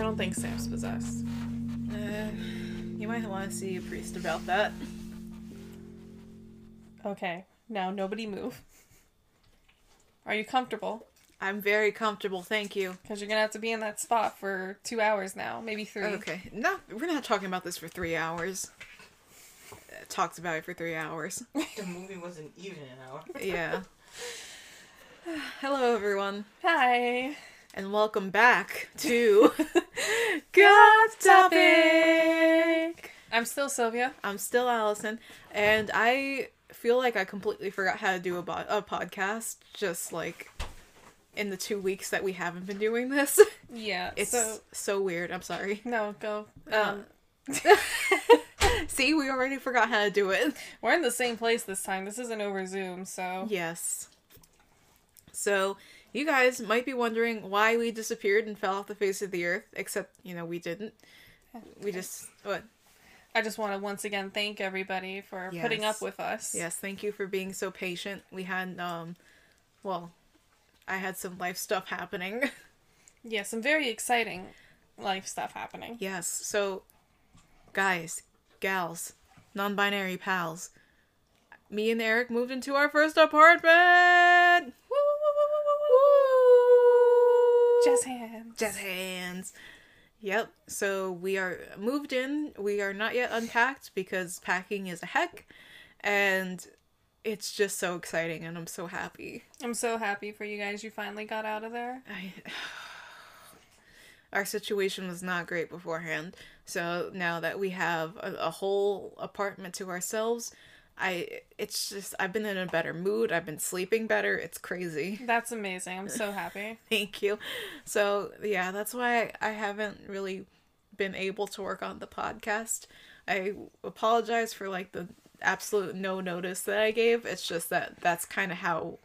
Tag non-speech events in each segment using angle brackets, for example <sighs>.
I don't think Sam's possessed. Uh, you might want to see a priest about that. Okay, now nobody move. Are you comfortable? I'm very comfortable, thank you. Because you're gonna have to be in that spot for two hours now, maybe three. Okay, no, we're not talking about this for three hours. Uh, talked about it for three hours. <laughs> The movie wasn't even an hour. Yeah. <sighs> Hello, everyone, Hi. and welcome back to <laughs> God's Topic. I'm still Sylvia. I'm still Allison, and I feel like I completely forgot how to do a, bo- a podcast. Just like in the two weeks that we haven't been doing this, Yeah. <laughs> it's so so, weird. I'm sorry. no, go. Um, Um, <laughs> See, we already forgot how to do it. we're in the same place this time. This isn't over Zoom, so Yes. So, you guys might be wondering why we disappeared and fell off the face of the earth, except, you know, we didn't. We just, what? I just want to once again thank everybody for putting up with us. Yes, thank you for being so patient. We had, um, well, I had some life stuff happening. <laughs> Yeah, some very exciting life stuff happening. yes, so, guys, gals, non binary pals, me and Eric moved into our first apartment! Woo! Jazz hands. Jazz hands. Yep. So we are moved in. We are not yet unpacked because packing is a heck, and it's just so exciting, and I'm so happy. I'm so happy for you guys. You finally got out of there. I, <sighs> our situation was not great beforehand, so now that we have a, a whole apartment to ourselves, I it's just I've been in a better mood. I've been sleeping better. It's crazy. <laughs> That's amazing. I'm so happy. <laughs> Thank you. So, yeah, that's why I haven't really been able to work on the podcast. I apologize for like the absolute no notice that I gave. It's just that that's kind of how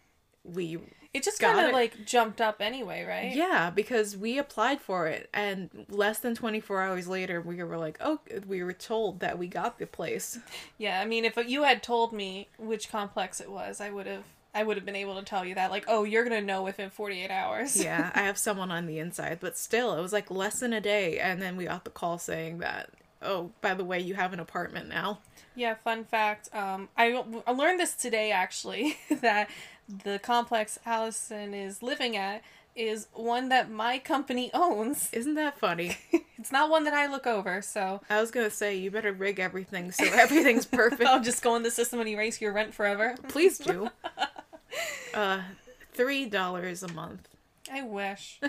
we It just kind of like jumped up anyway, right? yeah, because we applied for it and less than 24 hours later we were like, "Oh, we were told that we got the place." <laughs> Yeah, I mean, if you had told me which complex it was, I would have. I would have been able to tell you that, like, oh, you're gonna know within 48 hours. yeah, <laughs> I have someone on the inside, but still, it was like less than a day and then we got the call saying that, "Oh, by the way, you have an apartment now." Yeah, fun fact. Um, I, I learned this today actually <laughs> that the complex Allison is living at is one that my company owns. <laughs> Isn't that funny? It's not one that I look over, so I was gonna say you better rig everything so <laughs> everything's perfect. I'll just go in the system and erase your rent forever. <laughs> Please do. Uh, three dollars a month, I wish.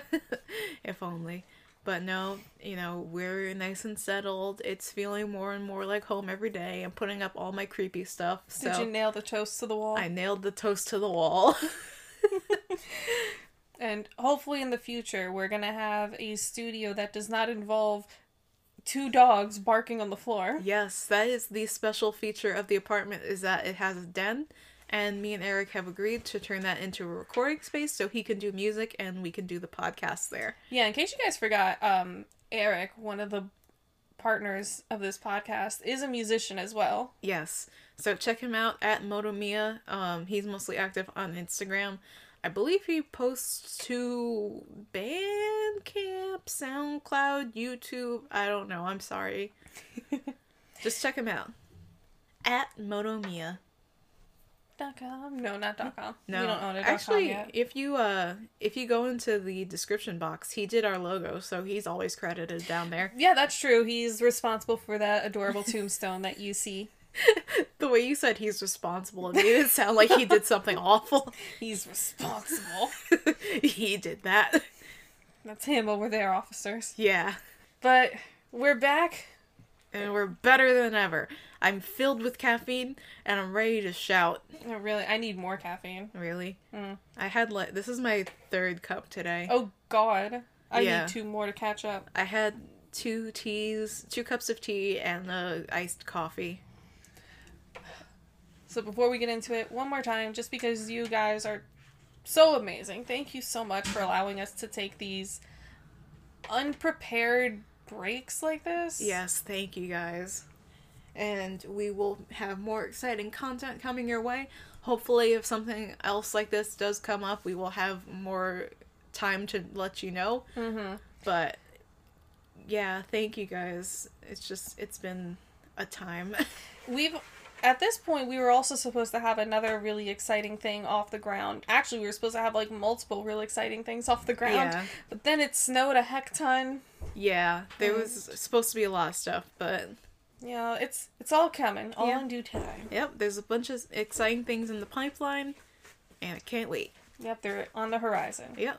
if only. But no, you know we're nice and settled. It's feeling more and more like home every day. I'm putting up all my creepy stuff. So Did you nail the toast to the wall? I nailed the toast to the wall. <laughs> <laughs> And hopefully in the future, we're gonna have a studio that does not involve two dogs barking on the floor. yes, that is the special feature of the apartment is that it has a den. And me and Eric have agreed to turn that into a recording space so he can do music and we can do the podcast there. Yeah, in case you guys forgot, um, Eric, one of the partners of this podcast, is a musician as well. Yes. So check him out at Motomia. Um, he's mostly active on Instagram. I believe he posts to Bandcamp, SoundCloud, YouTube. I don't know. I'm sorry. <laughs> Just check him out. At Motomia. Dot com? No, not dot com. No, we don't own a dot actually, com yet. if you uh, if you go into the description box, he did our logo, so he's always credited down there. Yeah, that's true. He's responsible for that adorable <laughs> tombstone that you see. <laughs> The way you said he's responsible, it made it sound like he did something awful. <laughs> He's responsible. he did that. that's him over there, officers. Yeah. But we're back. And we're better than ever. I'm filled with caffeine and I'm ready to shout. Oh, really, I need more caffeine. Really? Mm. I had like this is my third cup today. Oh God, I Yeah. need two more to catch up. I had two teas, two cups of tea, and a iced coffee. So before we get into it, one more time, just because you guys are so amazing, thank you so much for allowing us to take these unprepared breaks like this. Yes, thank you guys. And we will have more exciting content coming your way. Hopefully, if something else like this does come up, we will have more time to let you know. Mm-hmm. But yeah, thank you guys. It's just it's been a time. <laughs> We've at this point we were also supposed to have another really exciting thing off the ground. Actually, we were supposed to have like multiple really exciting things off the ground. Yeah. But then it snowed a heck ton. yeah, there Mm. was supposed to be a lot of stuff, but Yeah, it's it's all coming, all Yeah. in due time. yep, there's a bunch of exciting things in the pipeline, and I can't wait. Yep, they're on the horizon. Yep.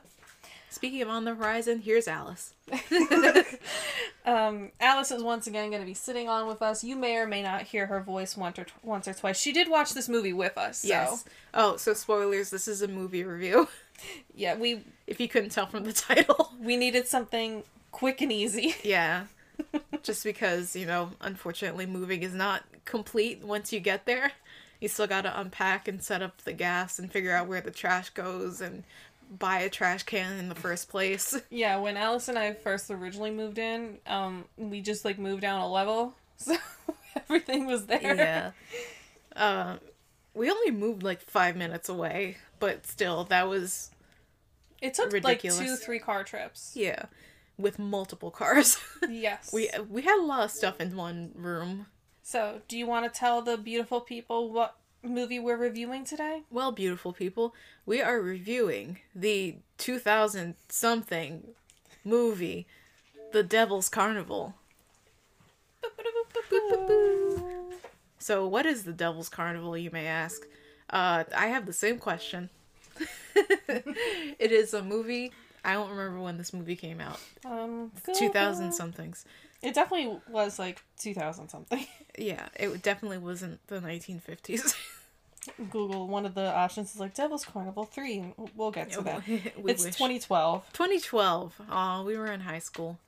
Speaking of on the horizon, here's Alice. <laughs> Um, Alice is once again going to be sitting on with us. You may or may not hear her voice once or tw- once or twice. She did watch this movie with us. So, Yes. Oh, so spoilers. This is a movie review. <laughs> Yeah, we If you couldn't tell from the title. <laughs> we needed something quick and easy. Yeah. Just because, you know, unfortunately moving is not complete once you get there. You still gotta unpack and set up the gas and figure out where the trash goes and buy a trash can in the first place. <laughs> Yeah, when Alice and I first originally moved in, um, we just like moved down a level, <laughs> so everything was there. yeah. <laughs> Uh, we only moved like five minutes away, but still, that was, It took Ridiculous. like two, three car trips. yeah, with multiple cars. Yes. we we had a lot of stuff in one room. So, do you want to tell the beautiful people what movie we're reviewing today? Well, beautiful people, we are reviewing the 2000 something movie, The Devil's Carnival. So, what is The Devil's Carnival, you may ask? Uh, I have the same question. <laughs> it is a movie. I don't remember when this movie came out. Um, 2000 somethings. It definitely was like 2000 something. <laughs> Yeah, it definitely wasn't the 1950s. <laughs> Google one of the options is like Devil's Carnival 3. We'll get to that. <laughs> It's wish. 2012. 2012. Aw, we were in high school.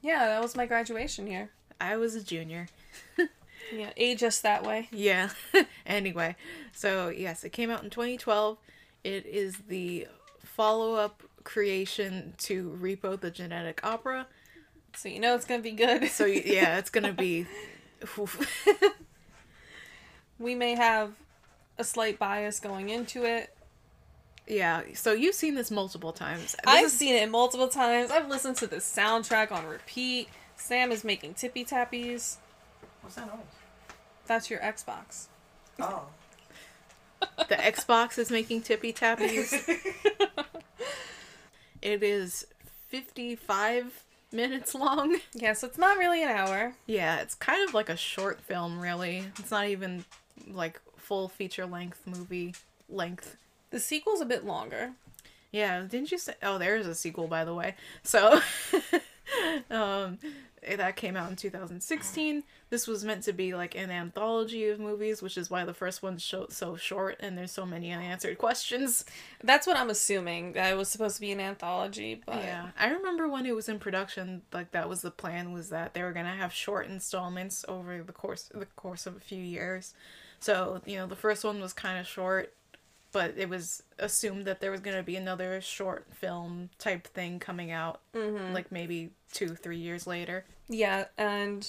Yeah, that was my graduation year. I was a junior. Yeah, age us that way. Yeah. anyway, so yes, it came out in 2012. It is the follow up creation to Repo the Genetic Opera. So you know it's gonna be good. So yeah, it's gonna be. <laughs> we may have a slight bias going into it. yeah, so you've seen this multiple times. This I've is- seen it multiple times. I've listened to the soundtrack on repeat. Sam is making tippy tappies. What's that noise? That's your Xbox. Oh. <laughs> the Xbox is making tippy tappies. <laughs> It is 55 minutes long. <laughs> Yeah, so it's not really an hour. Yeah, it's kind of like a short film, really. It's not even like full feature length movie length. The sequel's a bit longer. Yeah, didn't you say? Oh, there is a sequel, by the way. So, <laughs> um, that came out in 2016. This was meant to be like an anthology of movies, which is why the first one's so, so short and there's so many unanswered questions. That's what I'm assuming. That it was supposed to be an anthology, but Yeah, I remember when it was in production, like that was the plan was that they were gonna have short installments over the course the course of a few years. So you know, the first one was kind of short, but it was assumed that there was gonna be another short film type thing coming out, like maybe two three years later. Yeah, and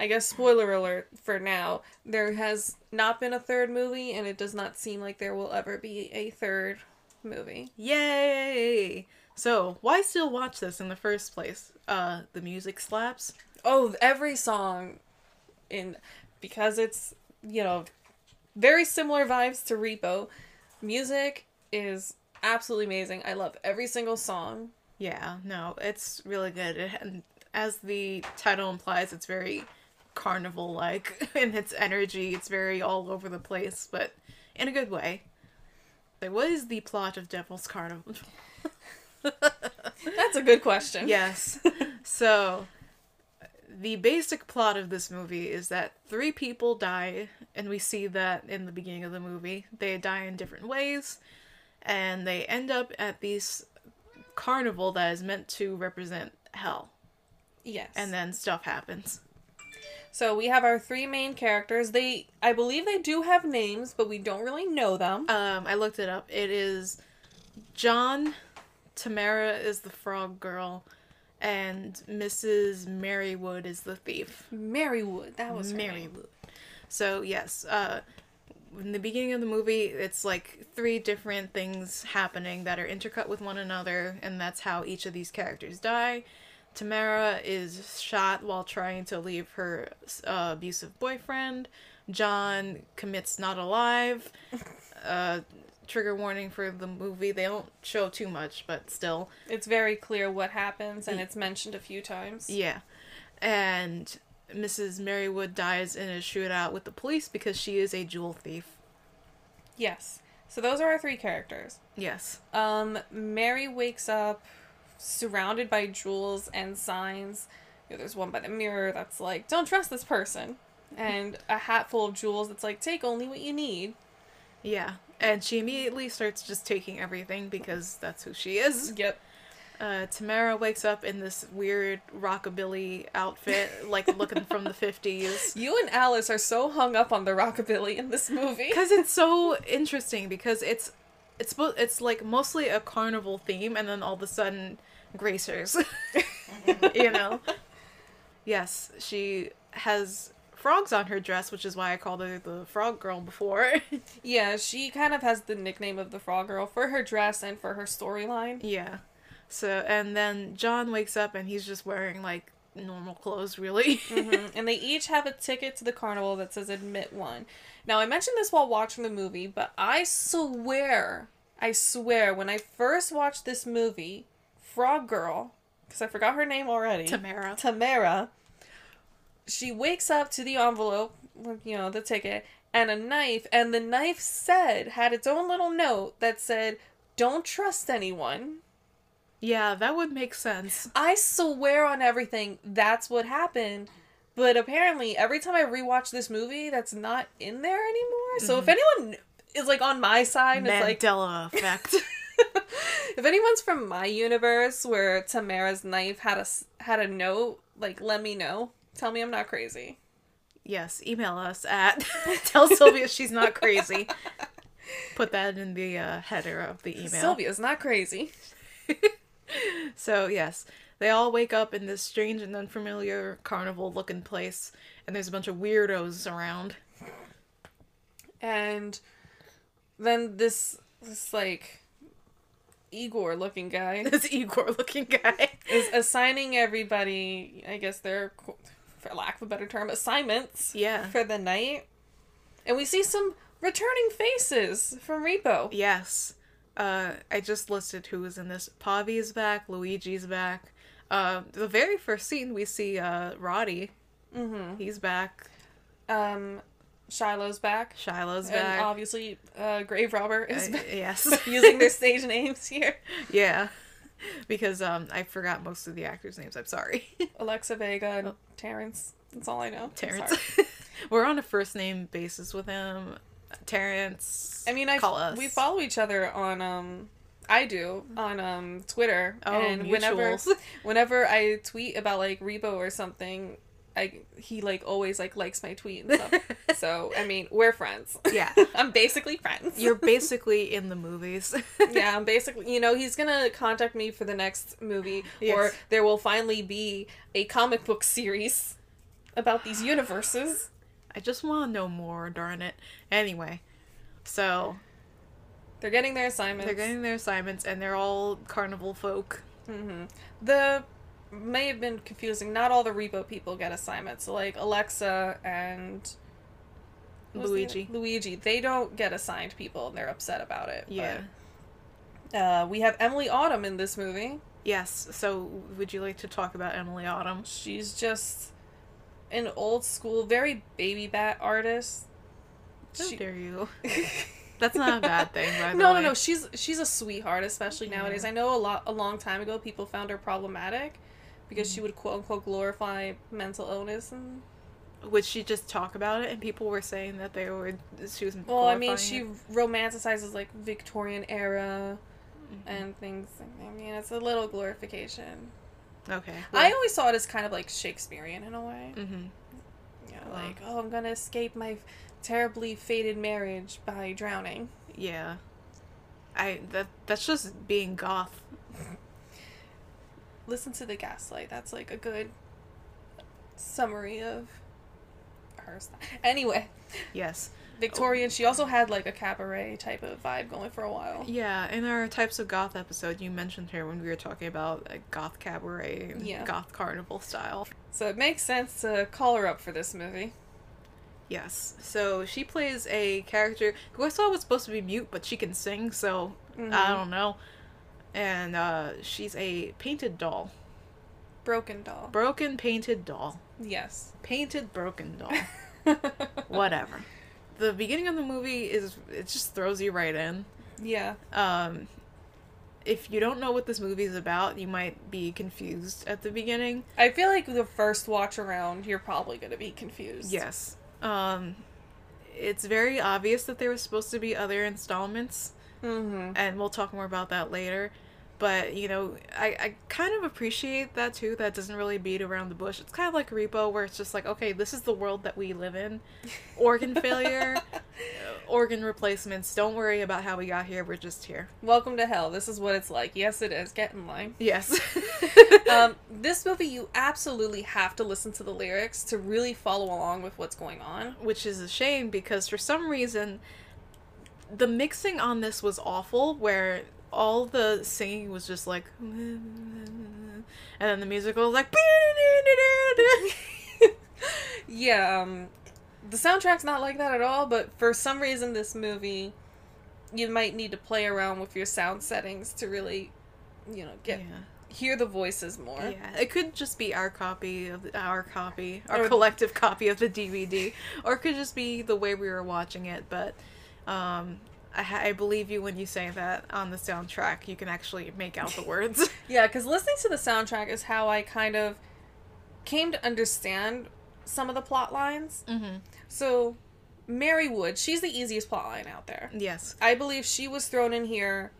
I guess spoiler alert for now, there has not been a third movie, and it does not seem like there will ever be a third movie. Yay! So why still watch this in the first place? Uh, the music slaps. Oh, every song in because it's, you know, very similar vibes to Repo. Music is absolutely amazing. I love every single song. Yeah, no, it's really good. It, and as the title implies, it's very carnival like <laughs> in its energy. It's very all over the place, but in a good way. Like, what is the plot of Devil's Carnival? <laughs> That's a good question. yes. So, the basic plot of this movie is that three people die, and we see that in the beginning of the movie. They die in different ways, and they end up at this carnival that is meant to represent hell. Yes. and then stuff happens. So we have our three main characters. They I believe they do have names, but we don't really know them. Um, I looked it up. It is John. Tamara is the frog girl, and Mrs. Merrywood is the thief. Merrywood, that was. Merrywood. So yes, uh, in the beginning of the movie, it's like three different things happening that are intercut with one another, and that's how each of these characters die. Tamara is shot while trying to leave her uh, abusive boyfriend. John commits not alive. <laughs> Uh, trigger warning for the movie. They don't show too much, but still. It's very clear what happens, and it's mentioned a few times. Yeah. And Mrs. Merrywood dies in a shootout with the police because she is a jewel thief. Yes. So those are our three characters. Yes. Um, Mary wakes up surrounded by jewels and signs. You know, there's one by the mirror that's like, "Don't trust this person," and <laughs> a hat full of jewels that's like, "Take only what you need." Yeah. And she immediately starts just taking everything because that's who she is. Yep. Uh, Tamara wakes up in this weird rockabilly outfit, like looking from the 50s. <laughs> You and Alice are so hung up on the rockabilly in this movie. Because it's so interesting because it's it's it's like mostly a carnival theme and then all of a sudden gracers. <laughs> you know. Yes, she has frogs on her dress, which is why I called her the frog girl before. <laughs> Yeah, she kind of has the nickname of the Frog Girl for her dress and for her storyline. yeah. So and then John wakes up and he's just wearing like normal clothes really. <laughs> Mhm. And they each have a ticket to the carnival that says admit one. Now, I mentioned this while watching the movie, but I swear, I swear, when I first watched this movie, Frog Girl, because I forgot her name already, Tamara. Tamara, she wakes up to the envelope, you know, the ticket, and a knife, and the knife said, had its own little note that said, don't trust anyone. Yeah, that would make sense. I swear on everything that's what happened. But apparently, every time I rewatch this movie, that's not in there anymore. So if anyone is like on my side, and it's like Mandela effect. <laughs> if anyone's from my universe where Tamara's knife had a had a note, like let me know. Tell me I'm not crazy. yes, email us at <laughs> tell Sylvia she's not crazy. <laughs> Put that in the uh, header of the email. Sylvia's not crazy. <laughs> So yes, they all wake up in this strange and unfamiliar carnival-looking place, and there's a bunch of weirdos around. And then this this like Igor looking guy <laughs> This Igor-looking guy. is assigning everybody, I guess their for lack of a better term, assignments Yeah. for the night. And we see some returning faces from Repo. Yes. Uh, I just listed who was in this. Pavi is back. Luigi's back. Uh, the very first scene we see uh, Roddy. Mm-hmm. He's back. Um, Shiloh's back. Shiloh's And back. obviously, uh, Grave Robber is Uh, back. yes. <laughs> using their stage names here. yeah. Because um, I forgot most of the actors' names. I'm sorry. <laughs> Alexa Vega and Terrence. That's all I know. Terrence. <laughs> We're on a first name basis with him. Terrence. I mean, I call us. we follow each other on um. I do on um Twitter, Oh, and whenever mutuals. <laughs> whenever I tweet about like Repo or something, I he like always like likes my tweet and stuff. <laughs> so I mean, we're friends. Yeah. <laughs> I'm basically friends. You're basically in the movies. yeah, I'm basically you know he's gonna contact me for the next movie, or there will finally be a comic book series about these universes. I just want to know more, darn it. Anyway, so They're getting their assignments. they're getting their assignments, and they're all carnival folk. hmm The may have been confusing. Not all the Repo people get assignments. Like Alexa and the Luigi. Luigi, they don't get assigned people, and they're upset about it. Yeah. But, uh, we have Emilie Autumn in this movie. Yes. So, would you like to talk about Emilie Autumn? She's just an old school, very baby bat artist. How She- dare you? <laughs> That's not a bad thing, by the no, way. no, no. She's she's a sweetheart, especially Yeah. nowadays. I know a lot a long time ago people found her problematic because Mm. she would quote unquote glorify mental illness and Would she just talk about it, and people were saying that they were she was. well, I mean, she it? romanticizes like Victorian era Mm-hmm. and things. I mean, it's a little glorification. Okay. I always saw it as kind of like Shakespearean in a way. hmm know, Wow. like oh, I'm gonna escape my terribly fated marriage by drowning. Yeah. I that that's just being goth. <laughs> listen to the gaslight that's like a good summary of her anyway Yes. Victorian. She also had like a cabaret type of vibe going for a while. Yeah, in our types of goth episode, you mentioned her when we were talking about like, goth cabaret and Yeah. goth carnival style. So it makes sense to call her up for this movie. Yes. So she plays a character who I saw was supposed to be mute, but she can sing, so I Mhm. don't know. And uh, she's a painted doll. Broken doll. Broken painted doll. yes. Painted broken doll. <laughs> Whatever. The beginning of the movie is it just throws you right in. yeah. Um if you don't know what this movie is about, you might be confused at the beginning. I feel like the first watch around, you're probably going to be confused. Yes. Um it's very obvious that there was supposed to be other installments, Mm-hmm. and we'll talk more about that later. But, you know, I, I kind of appreciate that too. That doesn't really beat around the bush. It's kind of like Repo, where it's just like, okay, this is the world that we live in. Organ <laughs> failure, uh, organ replacements. Don't worry about how we got here. We're just here. Welcome to hell. This is what it's like. Yes, it is. Get in line. Yes. <laughs> um, <laughs> this movie, you absolutely have to listen to the lyrics to really follow along with what's going on. Which is a shame because for some reason, the mixing on this was awful, where all the singing was just like. And then the music was like. <laughs> Yeah, um, the soundtrack's not like that at all, but for some reason, this movie, you might need to play around with your sound settings to really, you know, get Yeah. hear the voices more. Yeah, it could just be our copy of the, our copy, our Or- collective copy of the DVD, or it could just be the way we were watching it. But um, I, I believe you when you say that on the soundtrack, you can actually make out the <laughs> words. <laughs> Yeah, because listening to the soundtrack is how I kind of came to understand some of the plot lines. mm-hmm. So, Merrywood, she's the easiest plot line out there. Yes. I believe she was thrown in here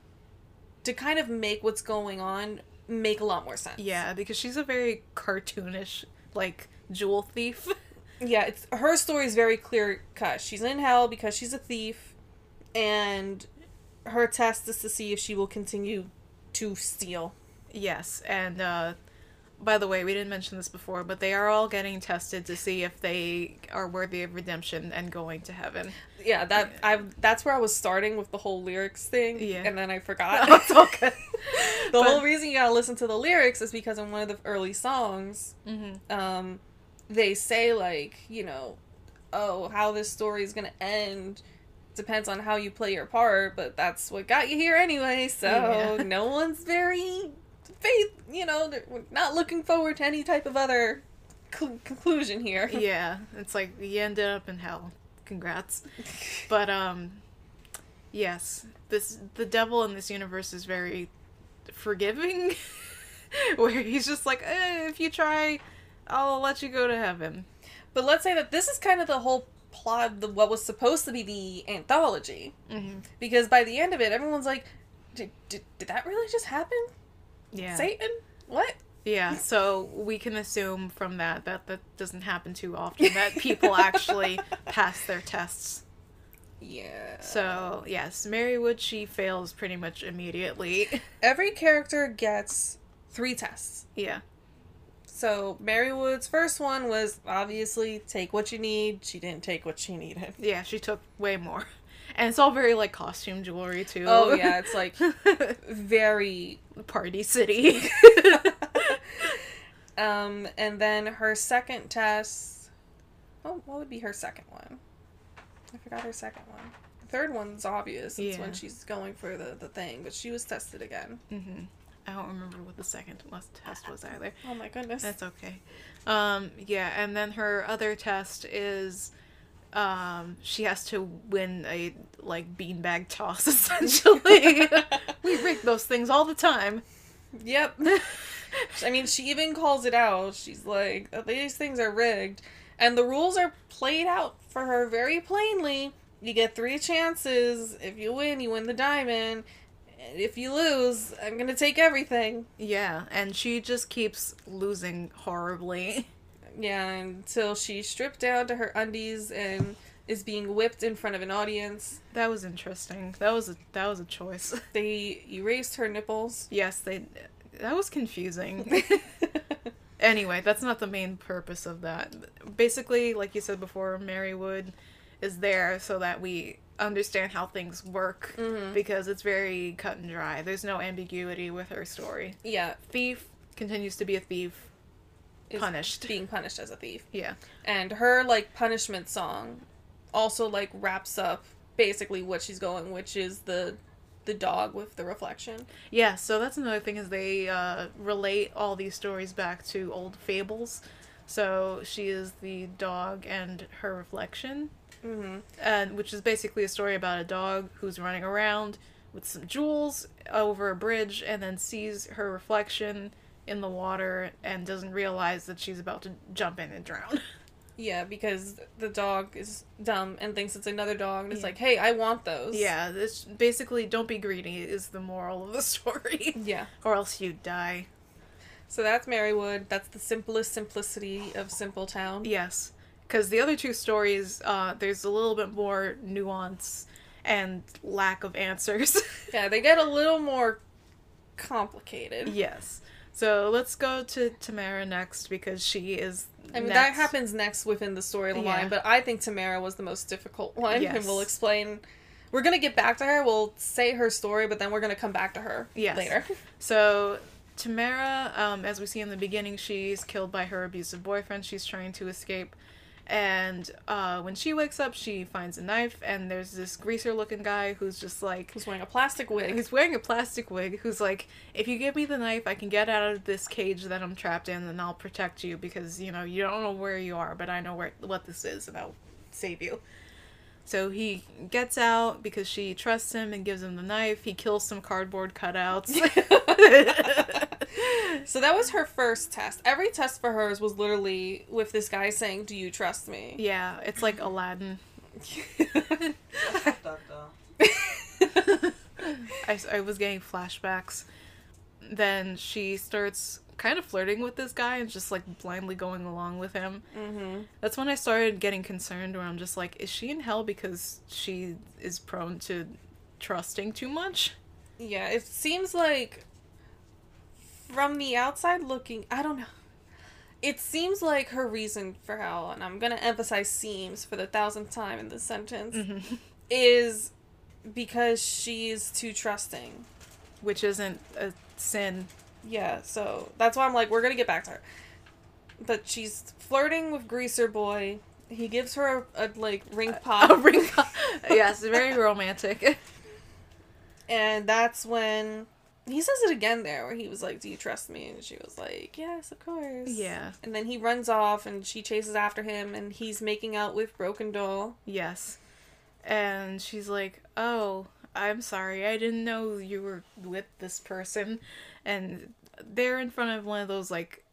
to kind of make what's going on make a lot more sense. Yeah, because she's a very cartoonish, like jewel thief. <laughs> Yeah, it's her story is very clear cut. She's in hell because she's a thief, and her test is to see if she will continue to steal. yes, and uh, by the way, we didn't mention this before, but they are all getting tested to see if they are worthy of redemption and going to heaven. Yeah, that I that's where I was starting with the whole lyrics thing. Yeah. and then I forgot. No, <laughs> it's all good. <laughs> the But- whole reason you gotta listen to the lyrics is because in one of the early songs, Mm-hmm. um, they say like, you know, oh, how this story is gonna end depends on how you play your part, but that's what got you here anyway. So Yeah. no one's very faith. You know, they're not looking forward to any type of other cl- conclusion here. <laughs> yeah, it's like you ended up in hell. Congrats. <laughs> But um yes, this the devil in this universe is very forgiving <laughs> where he's just like, eh, if you try, I'll let you go to heaven. But let's say that this is kind of the whole plot the, what was supposed to be the anthology. Mm-hmm. Because by the end of it, everyone's like, did, did, did that really just happen? Yeah. Satan? What? Yeah, so we can assume from that that that doesn't happen too often that people <laughs> actually pass their tests. Yeah. So, yes, Merrywood she fails pretty much immediately. every character gets three tests. yeah. So Merrywood's first one was obviously take what you need. She didn't take what she needed. <laughs> Yeah, she took way more. And it's all very like costume jewelry too. Oh yeah, it's like <laughs> very Party City. <laughs> um and then her second test oh what would be her second one? I forgot her second one. The third one's obvious. It's Yeah. when she's going for the, the thing, but she was tested again. hmm I don't remember what the second last test was either. <laughs> Oh my goodness. That's okay. Um, yeah, and then her other test is um, she has to win a like beanbag toss <laughs> essentially. we rig those things all the time. Yep. I mean, she even calls it out. She's like, these things are rigged. And the rules are played out for her very plainly. You get three chances. If you win, you win the diamond. If you lose, I'm to take everything. Yeah, and she just keeps losing horribly. Yeah, until she's stripped down to her undies and is being whipped in front of an audience. That was interesting. That was a that was a choice. <laughs> They erased her nipples. yes, they that was confusing. <laughs> anyway, that's not the main purpose of that. Basically, like you said before, Merrywood is there so that we understand how things work Mm-hmm. because it's very cut and dry. There's no ambiguity with her story. Yeah, Thief continues to be a thief, is punished. being punished as a thief. Yeah. and her like punishment song also like wraps up basically what she's going which is the the dog with the reflection Yeah, so that's another thing is they uh, relate all these stories back to old fables. So she is the dog and her reflection, mm-hmm. and which is basically a story about a dog who's running around with some jewels over a bridge and then sees her reflection in the water and doesn't realize that she's about to jump in and drown. <laughs> yeah because the dog is dumb and thinks it's another dog and it's Yeah. like hey i want those yeah, this basically don't be greedy is the moral of the <laughs> story, yeah or else you die. so that's merrywood that's the simplest simplicity of simple town Yes, because the other two stories, uh, there's a little bit more nuance and lack of answers. <laughs> yeah they get a little more complicated yes. So let's go to Tamara next because she is. I mean, next. that happens next within the storyline, Yeah. but I think Tamara was the most difficult one, and we'll explain. We're gonna get back to her. We'll say her story, but then we're gonna come back to her Yes. later. <laughs> So Tamara, um, as we see in the beginning, she's killed by her abusive boyfriend. She's trying to escape. And uh, when she wakes up, she finds a knife, and there's this greaser-looking guy who's just like, Who's wearing a plastic wig? He's wearing a plastic wig who's like, if you give me the knife, I can get out of this cage that I'm trapped in and I'll protect you because, you know, you don't know where you are, but I know where what this is and I'll save you. So he gets out because she trusts him and gives him the knife. He kills some cardboard cutouts. <laughs> <laughs> So that was her first test. Every test for hers was literally with this guy saying, "Do you trust me?" yeah, it's like Aladdin. That's fucked up though. I, <laughs> I was getting flashbacks. Then she starts kind of flirting with this guy and just like blindly going along with him. hmm That's when I started getting concerned where I'm just like, is she in hell because she is prone to trusting too much? Yeah, it seems like from the outside looking, I don't know. It seems like her reason for hell, and I'm gonna emphasize seems for the thousandth time in this sentence, mm-hmm. is because she's too trusting. Which isn't a sin. Yeah, so that's why I'm like, we're gonna get back to her. But she's flirting with Greaser Boy. He gives her a, a like ring pop. A ring pop. yes, very romantic. <laughs> And that's when he says it again there, where he was like, "Do you trust me?" And she was like, "Yes, of course." Yeah. And then he runs off, and she chases after him, and he's making out with Broken Doll. Yes. And she's like, oh, I'm sorry. I didn't know you were with this person. And they're in front of one of those, like,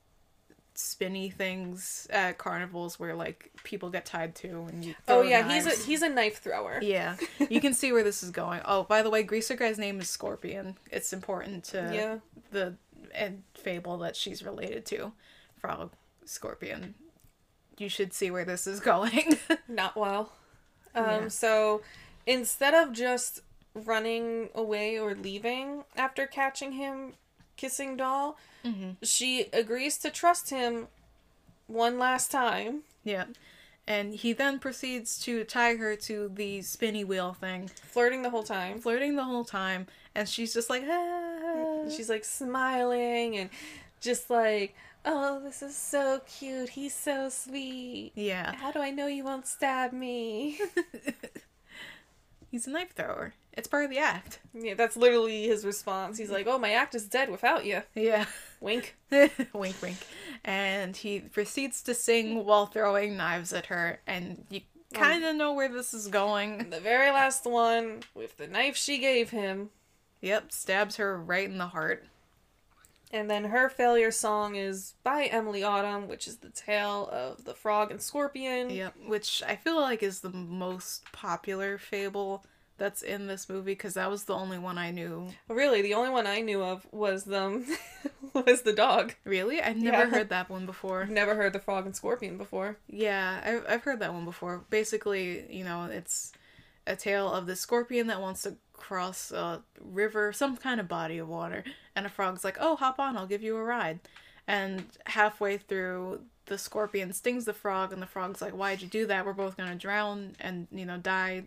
spinny things at carnivals where, like, people get tied to and you Oh yeah, he's a he's a knife thrower. Yeah, you can see where this is going. Oh, by the way, Greaser guy's name is Scorpion. It's important to Yeah. the and fable that she's related to, Frog Scorpion. You should see where this is going. <laughs> Not well. Um. Yeah. So instead of just running away or leaving after catching him kissing Doll, Mhm. she agrees to trust him one last time, yeah, and he then proceeds to tie her to the spinny wheel thing, flirting the whole time. flirting the whole time, and she's just like, ah. She's like smiling and just like, oh, this is so cute. He's so sweet. yeah, How do I know you won't stab me? <laughs> he's a knife thrower. It's part of the act. yeah, that's literally his response. He's like, oh, my act is dead without you. Yeah. Wink. <laughs> wink, wink. And he proceeds to sing while throwing knives at her, and you um, kind of know where this is going. The very last one, with the knife she gave him. Yep, stabs her right in the heart. And then her failure song is by Emilie Autumn, which is the tale of the frog and scorpion. Yep, which I feel like is the most popular fable that's in this movie because that was the only one I knew. Oh, really, the only one I knew of was the um, <laughs> was the dog. Really? I've never Yeah. heard that one before. <laughs> Never heard the frog and scorpion before. Yeah, I've, I've heard that one before. Basically, you know, it's a tale of the scorpion that wants to cross a river, some kind of body of water, and a frog's like, "Oh, hop on, I'll give you a ride." And halfway through the scorpion stings the frog, and the frog's like, "Why'd you do that? We're both gonna drown and you know die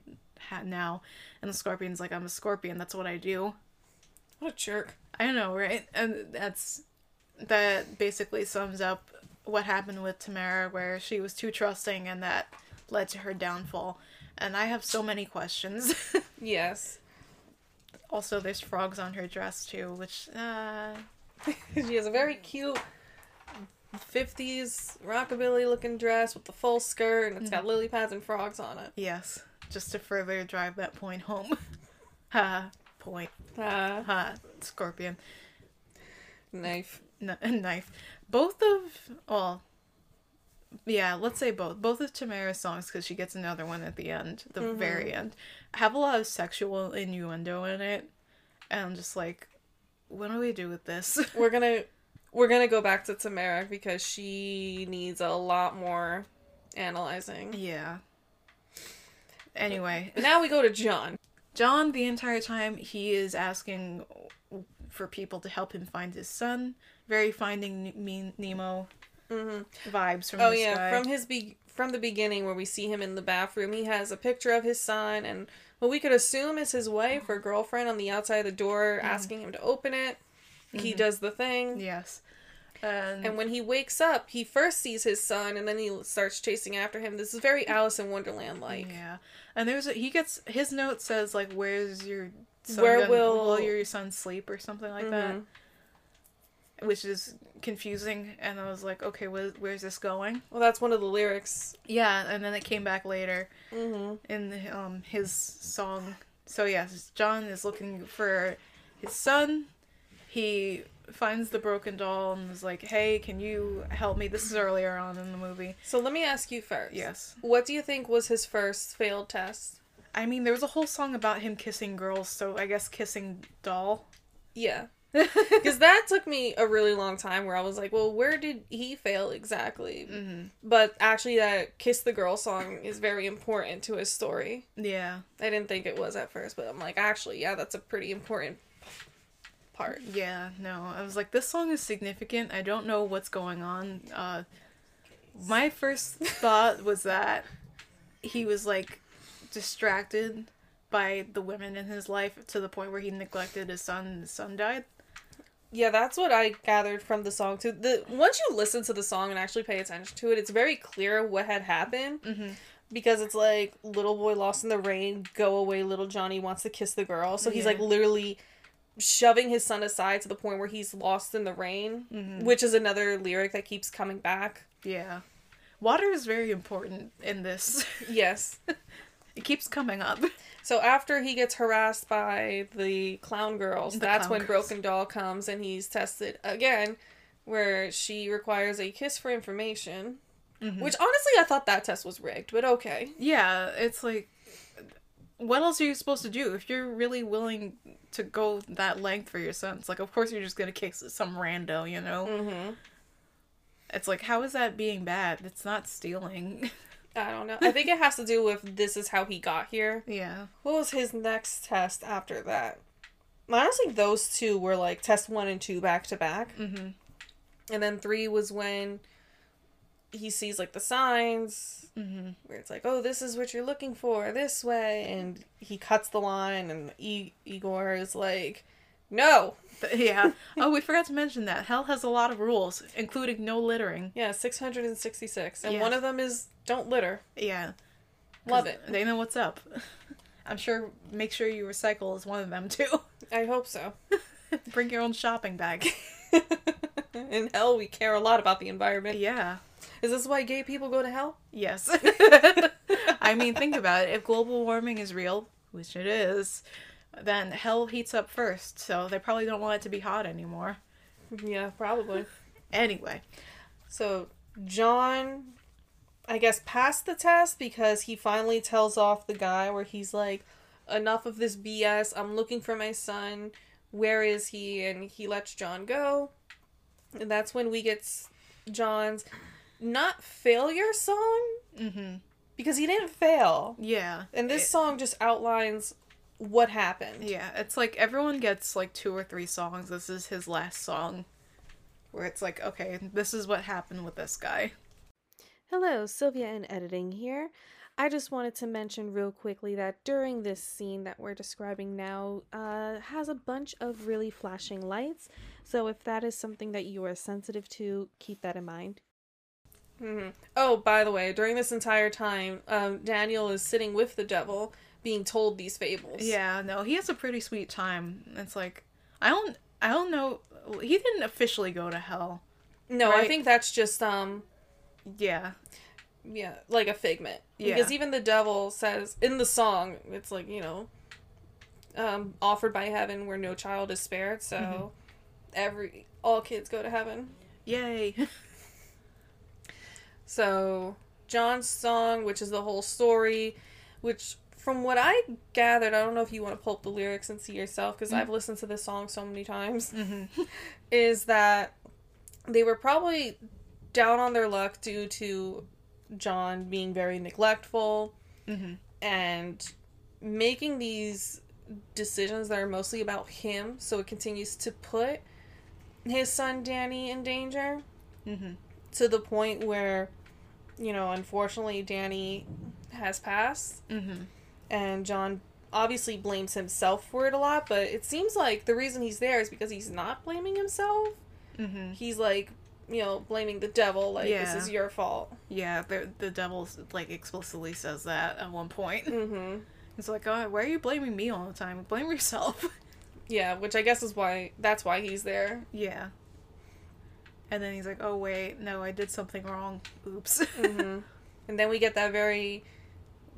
now." And the scorpion's like, "I'm a scorpion. That's what I do." What a jerk. I know, right? And that's that basically sums up what happened with Tamara, where she was too trusting, and that led to her downfall. And I have so many questions. <laughs> Yes. also, there's frogs on her dress too, which uh, <laughs> she has a very cute 50s rockabilly looking dress with the full skirt and it's got lily pads and frogs on it. yes, just to further drive that point home. <laughs> ha, point. Ah, Ha, scorpion. knife. N- <laughs> knife. Both of well, yeah, let's say both. Both of Tamara's songs, because she gets another one at the end, the very end, have a lot of sexual innuendo in it, and I'm just like, what do we do with this? <laughs> We're gonna we're gonna go back to Tamara because she needs a lot more analyzing. yeah. Anyway, <laughs> now we go to John. John, the entire time, he is asking for people to help him find his son. Very Finding Nemo mm-hmm. vibes from Oh yeah, guy. from his be from the beginning where we see him in the bathroom, he has a picture of his son and what we could assume is his wife or girlfriend on the outside of the door asking him to open it. He does the thing. yes. And, And when he wakes up, he first sees his son and then he starts chasing after him. This is very Alice in Wonderland like. Yeah, and there's a, he gets his note says like, "Where's your son Where gonna- will- your son sleep?" or something like that, which is confusing. And I was like, "Okay, wh- where's this going?" Well, that's one of the lyrics. Yeah, and then it came back later hmm in the, um his song. So yes, John is looking for his son. He finds the broken doll and is like, "Hey, can you help me?" This is earlier on in the movie. So let me ask you first. Yes. What do you think was his first failed test? I mean, there was a whole song about him kissing girls, so I guess kissing doll. Yeah. <laughs> Because that took me a really long time where I was like, well, where did he fail exactly? Mm-hmm. But actually, that Kiss the Girl song is very important to his story. Yeah. I didn't think it was at first, but I'm like, actually, yeah, that's a pretty important part. Yeah, no. I was like, this song is significant. I don't know what's going on. Uh, my first thought was that he was like distracted by the women in his life to the point where he neglected his son and his son died. Yeah, that's what I gathered from the song too. The once you listen to the song and actually pay attention to it, it's very clear what had happened. Mm-hmm. Because it's like little boy lost in the rain, go away, little Johnny wants to kiss the girl. So he's Yeah. like literally shoving his son aside to the point where he's lost in the rain, Mhm. which is another lyric that keeps coming back. Yeah. Water is very important in this. <laughs> Yes. it keeps coming up. So after he gets harassed by the clown girls, The that's clown when girls. Broken Doll comes and he's tested again, where she requires a kiss for information. Mhm. Which honestly, I thought that test was rigged, but okay. Yeah, it's like, what else are you supposed to do if you're really willing to go that length for your son? It's like, of course you're just gonna kick some rando, you know. Mm-hmm. It's like, how is that being bad? It's not stealing. I don't know. I think it has to do with this is how he got here. <laughs> yeah. What was his next test after that? Honestly, those two were like test one and two back to back. Mm-hmm. And then three was when he sees like the signs Mm-hmm. where it's like, oh, this is what you're looking for, this way. And he cuts the line, and e- Igor is like, no. Yeah. oh, we forgot to mention that hell has a lot of rules, including no littering. Yeah, 666. And Yes. one of them is don't litter. Yeah. Love it. They know what's up. <laughs> I'm sure. Make sure you recycle is one of them too. I hope so. <laughs> Bring your own shopping bag. <laughs> In hell, we care a lot about the environment. Yeah. Is this why gay people go to hell? Yes. <laughs> I mean, think about it. If global warming is real, which it is, then hell heats up first, so they probably don't want it to be hot anymore. Yeah, probably. Anyway. So John, I guess, passed the test because he finally tells off the guy where he's like, "Enough of this BS. I'm looking for my son. Where is he?" And he lets John go, and that's when we get John's not failure song Mm-hmm. because he didn't fail, Yeah. and this It- song just outlines what happened. Yeah, it's like everyone gets like two or three songs. This is his last song. Where it's like, okay, this is what happened with this guy. Hello, Sylvia in editing here. I just wanted to mention real quickly that during this scene that we're describing now uh, has a bunch of really flashing lights. So if that is something that you are sensitive to, keep that in mind. Mm-hmm. Oh, by the way, during this entire time, um, Daniel is sitting with the devil, being told these fables. Yeah, no, he has a pretty sweet time. It's like I don't, I don't know. He didn't officially go to hell. No, I think that's just um, Yeah, yeah, like a figment. Yeah. Because even the devil says in the song, it's like you know, um, offered by heaven where no child is spared. So Mm-hmm. every all kids go to heaven. yay. <laughs> So John's song, which is the whole story, which from what I gathered, I don't know if you want to pull up the lyrics and see yourself because I've listened to this song so many times, <laughs> is that they were probably down on their luck due to John being very neglectful Mhm. and making these decisions that are mostly about him, so it continues to put his son Danny in danger Mhm. To the point where, you know, unfortunately, Danny has passed, Mhm. and John obviously blames himself for it a lot. But it seems like the reason he's there is because he's not blaming himself. Mhm. He's like, you know, blaming the devil, like Yeah. this is your fault. Yeah, the the devil like explicitly says that at one point. Mm-hmm. It's like, oh, why are you blaming me all the time? Blame yourself. Yeah, which I guess is why that's why he's there. yeah. And then he's like, oh wait, no, I did something wrong. Oops. <laughs> hmm and then we get that very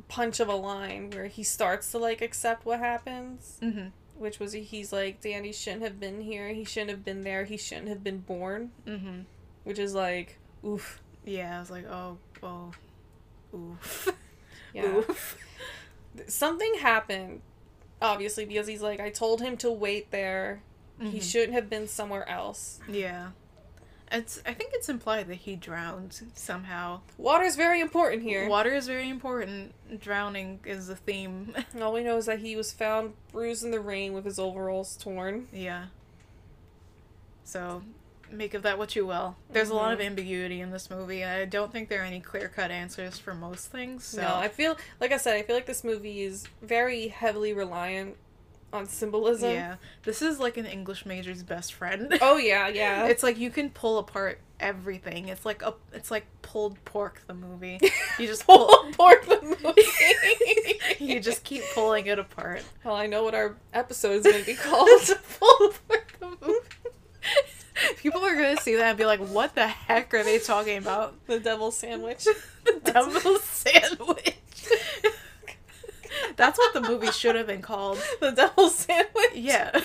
punch of a line where he starts to like accept what happens. mhm. which was he's like Danny shouldn't have been here. He shouldn't have been there. He shouldn't have been born. Mhm. Which is like, oof. Yeah, I was like, oh, oh, oof. <laughs> Yeah. Oof. Something happened, obviously, because he's like, I told him to wait there. He Mhm. shouldn't have been somewhere else. Yeah. It's. I think it's implied that he drowned somehow. Water is very important here. Water is very important. Drowning is the theme. <laughs> All we know is that he was found bruised in the rain with his overalls torn. yeah. So, make of that what you will. There's a lot of mm-hmm. ambiguity in this movie, I don't think there are any clear cut answers for most things. So. No, I feel like I said, I feel like this movie is very heavily reliant on symbolism. yeah, this is like an English major's best friend. <laughs> <laughs> Oh yeah, yeah. It's like you can pull apart everything. It's like a, it's like pulled pork the movie. <laughs> You just pull apart the movie. you just keep pulling it apart. Well, I know what our episode is going to be called. pull apart the movie. People are gonna see that and be like, "What the heck are they talking about?" the devil sandwich. the devil sandwich. <laughs> That's what the movie should have been called. <laughs> the devil's sandwich. Yeah.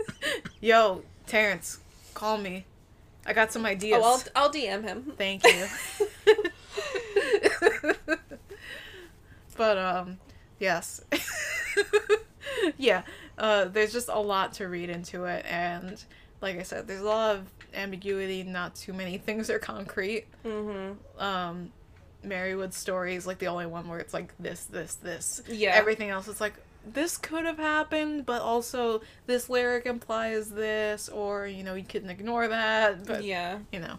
<laughs> Yo, Terrance, call me. I got some ideas. Oh, I'll, I'll DM him. Thank you. but um yes. yeah. Uh there's just a lot to read into it and like I said, there's a lot of ambiguity, not too many things are concrete. Mm-hmm. Um Merrywood's story is like the only one where it's like this, this, this. Yeah. Everything else is like this could have happened, but also this lyric implies this, or you know, you couldn't ignore that. But yeah, you know.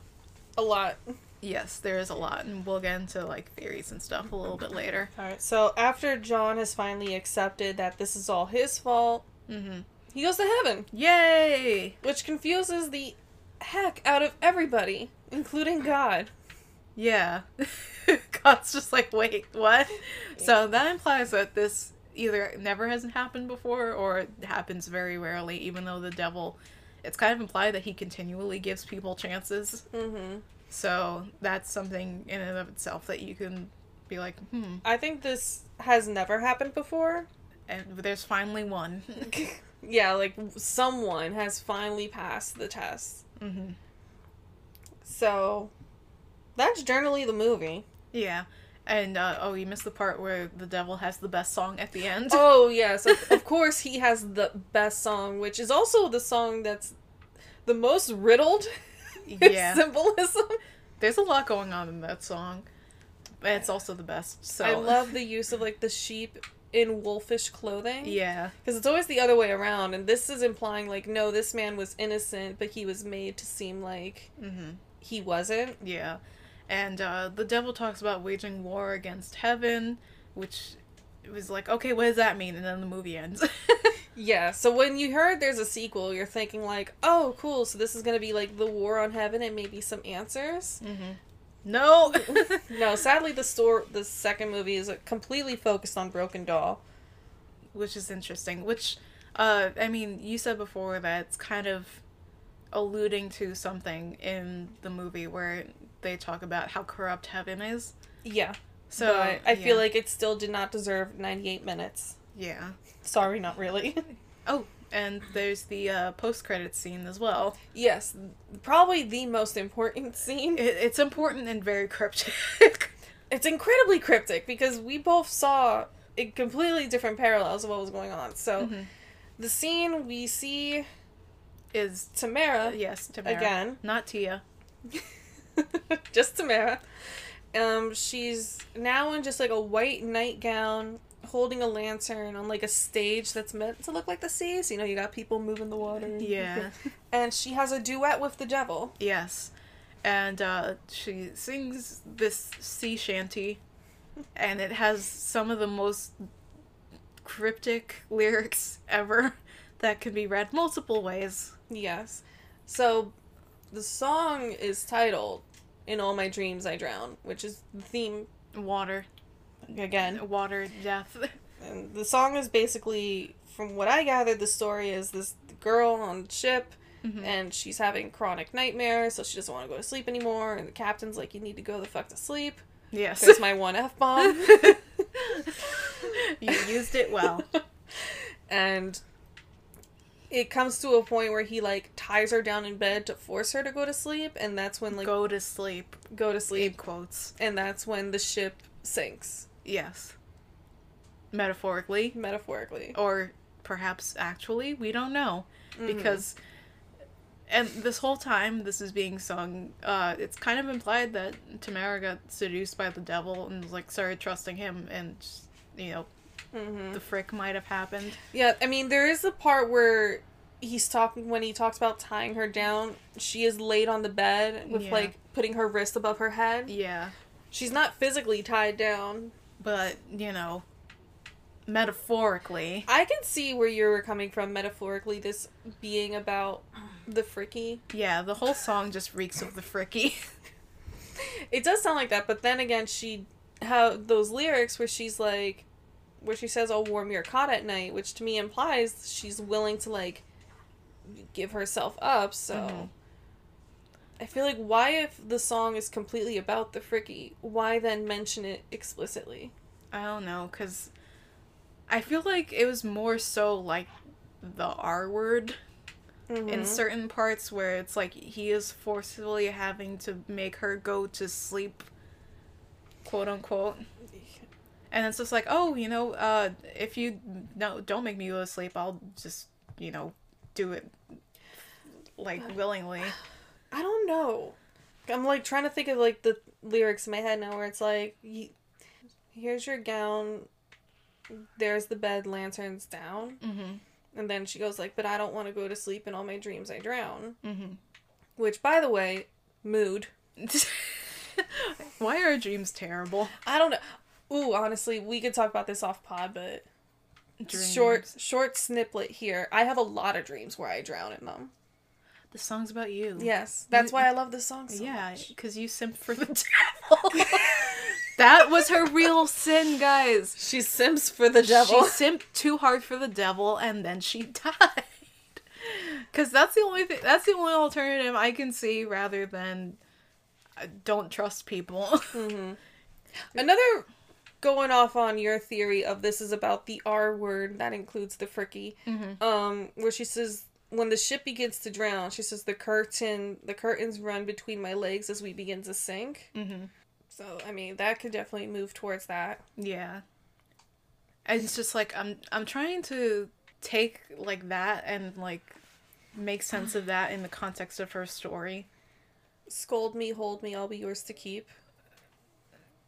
a lot. Yes, there is a lot, and we'll get into like theories and stuff a little bit later. All right. So after John has finally accepted that this is all his fault, Mm-hmm. he goes to heaven, Yay! which confuses the heck out of everybody, including God. Yeah. <laughs> God's just like, wait, what? So that implies that this either never hasn't happened before or it happens very rarely, even though the devil. It's kind of implied that he continually gives people chances. Mm-hmm. So that's something in and of itself that you can be like, hmm. I think this has never happened before. And there's finally one. <laughs> yeah, like someone has finally passed the test. hmm So that's generally the movie. Yeah. And, uh, oh, you missed the part where the devil has the best song at the end. Oh <laughs> yes, of, of course he has the best song, which is also the song that's the most riddled <laughs> with Yeah. symbolism. There's a lot going on in that song. But it's also the best. So I love the use of like the sheep in wolfish clothing. Yeah. Because it's always the other way around, and this is implying like no, this man was innocent, but he was made to seem like hmm he wasn't. Yeah. And uh, the devil talks about waging war against heaven, which it was like, okay, what does that mean? And then the movie ends. <laughs> Yeah, so when you heard there's a sequel, you're thinking like, "Oh, cool! So this is gonna be like the War on Heaven and maybe some answers." no. <laughs> no, sadly, the store, the second movie is completely focused on Broken Doll. which is interesting. Which, uh, I mean, you said before that it's kind of alluding to something in the movie where they talk about how corrupt heaven is. Yeah, So so I, feel yeah. like it still did not deserve 98 minutes. yeah. Sorry, not really. <laughs> Oh, and there's the uh, post credit scene as well. yes, probably the most important <laughs> scene. It, it's important and very cryptic. <laughs> It's incredibly cryptic because we both saw in completely different parallels of what was going on. So, Mhm. the scene we see is Tamara yes, Tamara. again. not Tia. <laughs> just Tamara. Um, she's now in just like a white nightgown, holding a lantern on like a stage that's meant to look like the sea. So you know you got people moving the water. <laughs> Yeah. <laughs> And she has a duet with the devil. Yes. And uh, she sings this sea shanty, and it has some of the most cryptic lyrics ever that can be read multiple ways. Yes. So the song is titled "In All My Dreams I Drown," which is the theme Water, again. water, death. And the song is basically, from what I gathered, the story is this girl on ship, Mhm. and she's having chronic nightmares, so she doesn't want to go to sleep anymore. And the captain's like, "You need to go the fuck to sleep." Yes. There's my one f bomb. <laughs> <laughs> you used it well. <laughs> and it comes to a point where he like ties her down in bed to force her to go to sleep, and that's when like Go to sleep. go to sleep, quotes. and that's when the ship sinks, Yes. Metaphorically. metaphorically. Or perhaps actually, we don't know. Mhm. because and this whole time this is being sung uh it's kind of implied that tamara got seduced by the devil and like started trusting him and just, you know Mhm. the frick might have happened Yeah, I mean, there is the part where he's talking when he talks about tying her down. She is laid on the bed with Yeah. like putting her wrist above her head. yeah She's not physically tied down. but you know metaphorically I can see where you're coming from metaphorically. This being about the fricky. yeah the whole song just reeks of the fricky <laughs> It does sound like that, but then again, she how those lyrics where she's like, where she says, "I'll warm your cot at night," which to me implies she's willing to like give herself up. So. Mhm. I feel like why if the song is completely about the fricky, why then mention it explicitly? i don't know because i feel like it was more so like the r word in Mhm. certain parts where it's like he is forcefully having to make her go to sleep quote unquote and it's just like oh you know uh if you no don't make me go to sleep i'll just you know do it like <sighs> willingly I don't know. I'm like trying to think of like the lyrics in my head now, where it's like, "Here's your gown, there's the bed, lanterns down," mm-hmm and then she goes like, "But I don't want to go to sleep. In all my dreams, I drown." mm-hmm Which, by the way, mood. <laughs> why are dreams terrible I don't know. Ooh, honestly, we could talk about this off pod, but dreams. short short snippet here. I have a lot of dreams where I drown in them. the song's about you Yes, that's You- why I love this song so yeah because you simp for the <laughs> devil <laughs> that was her real sin guys She simps for the devil. She simped too hard for the devil and then she <laughs> died. Cause that's the only thing. That's the only alternative I can see, rather than uh, don't trust people. Mm-hmm. Another going off on your theory of this is about the R word that includes the fricky. Mhm. Um, where she says when the ship begins to drown, she says the curtain the curtains run between my legs as we begin to sink. mm-hmm. So I mean that could definitely move towards that. Yeah. And it's just like I'm. I'm trying to take like that and like make sense of that in the context of her story. Scold me, hold me, I'll be yours to keep.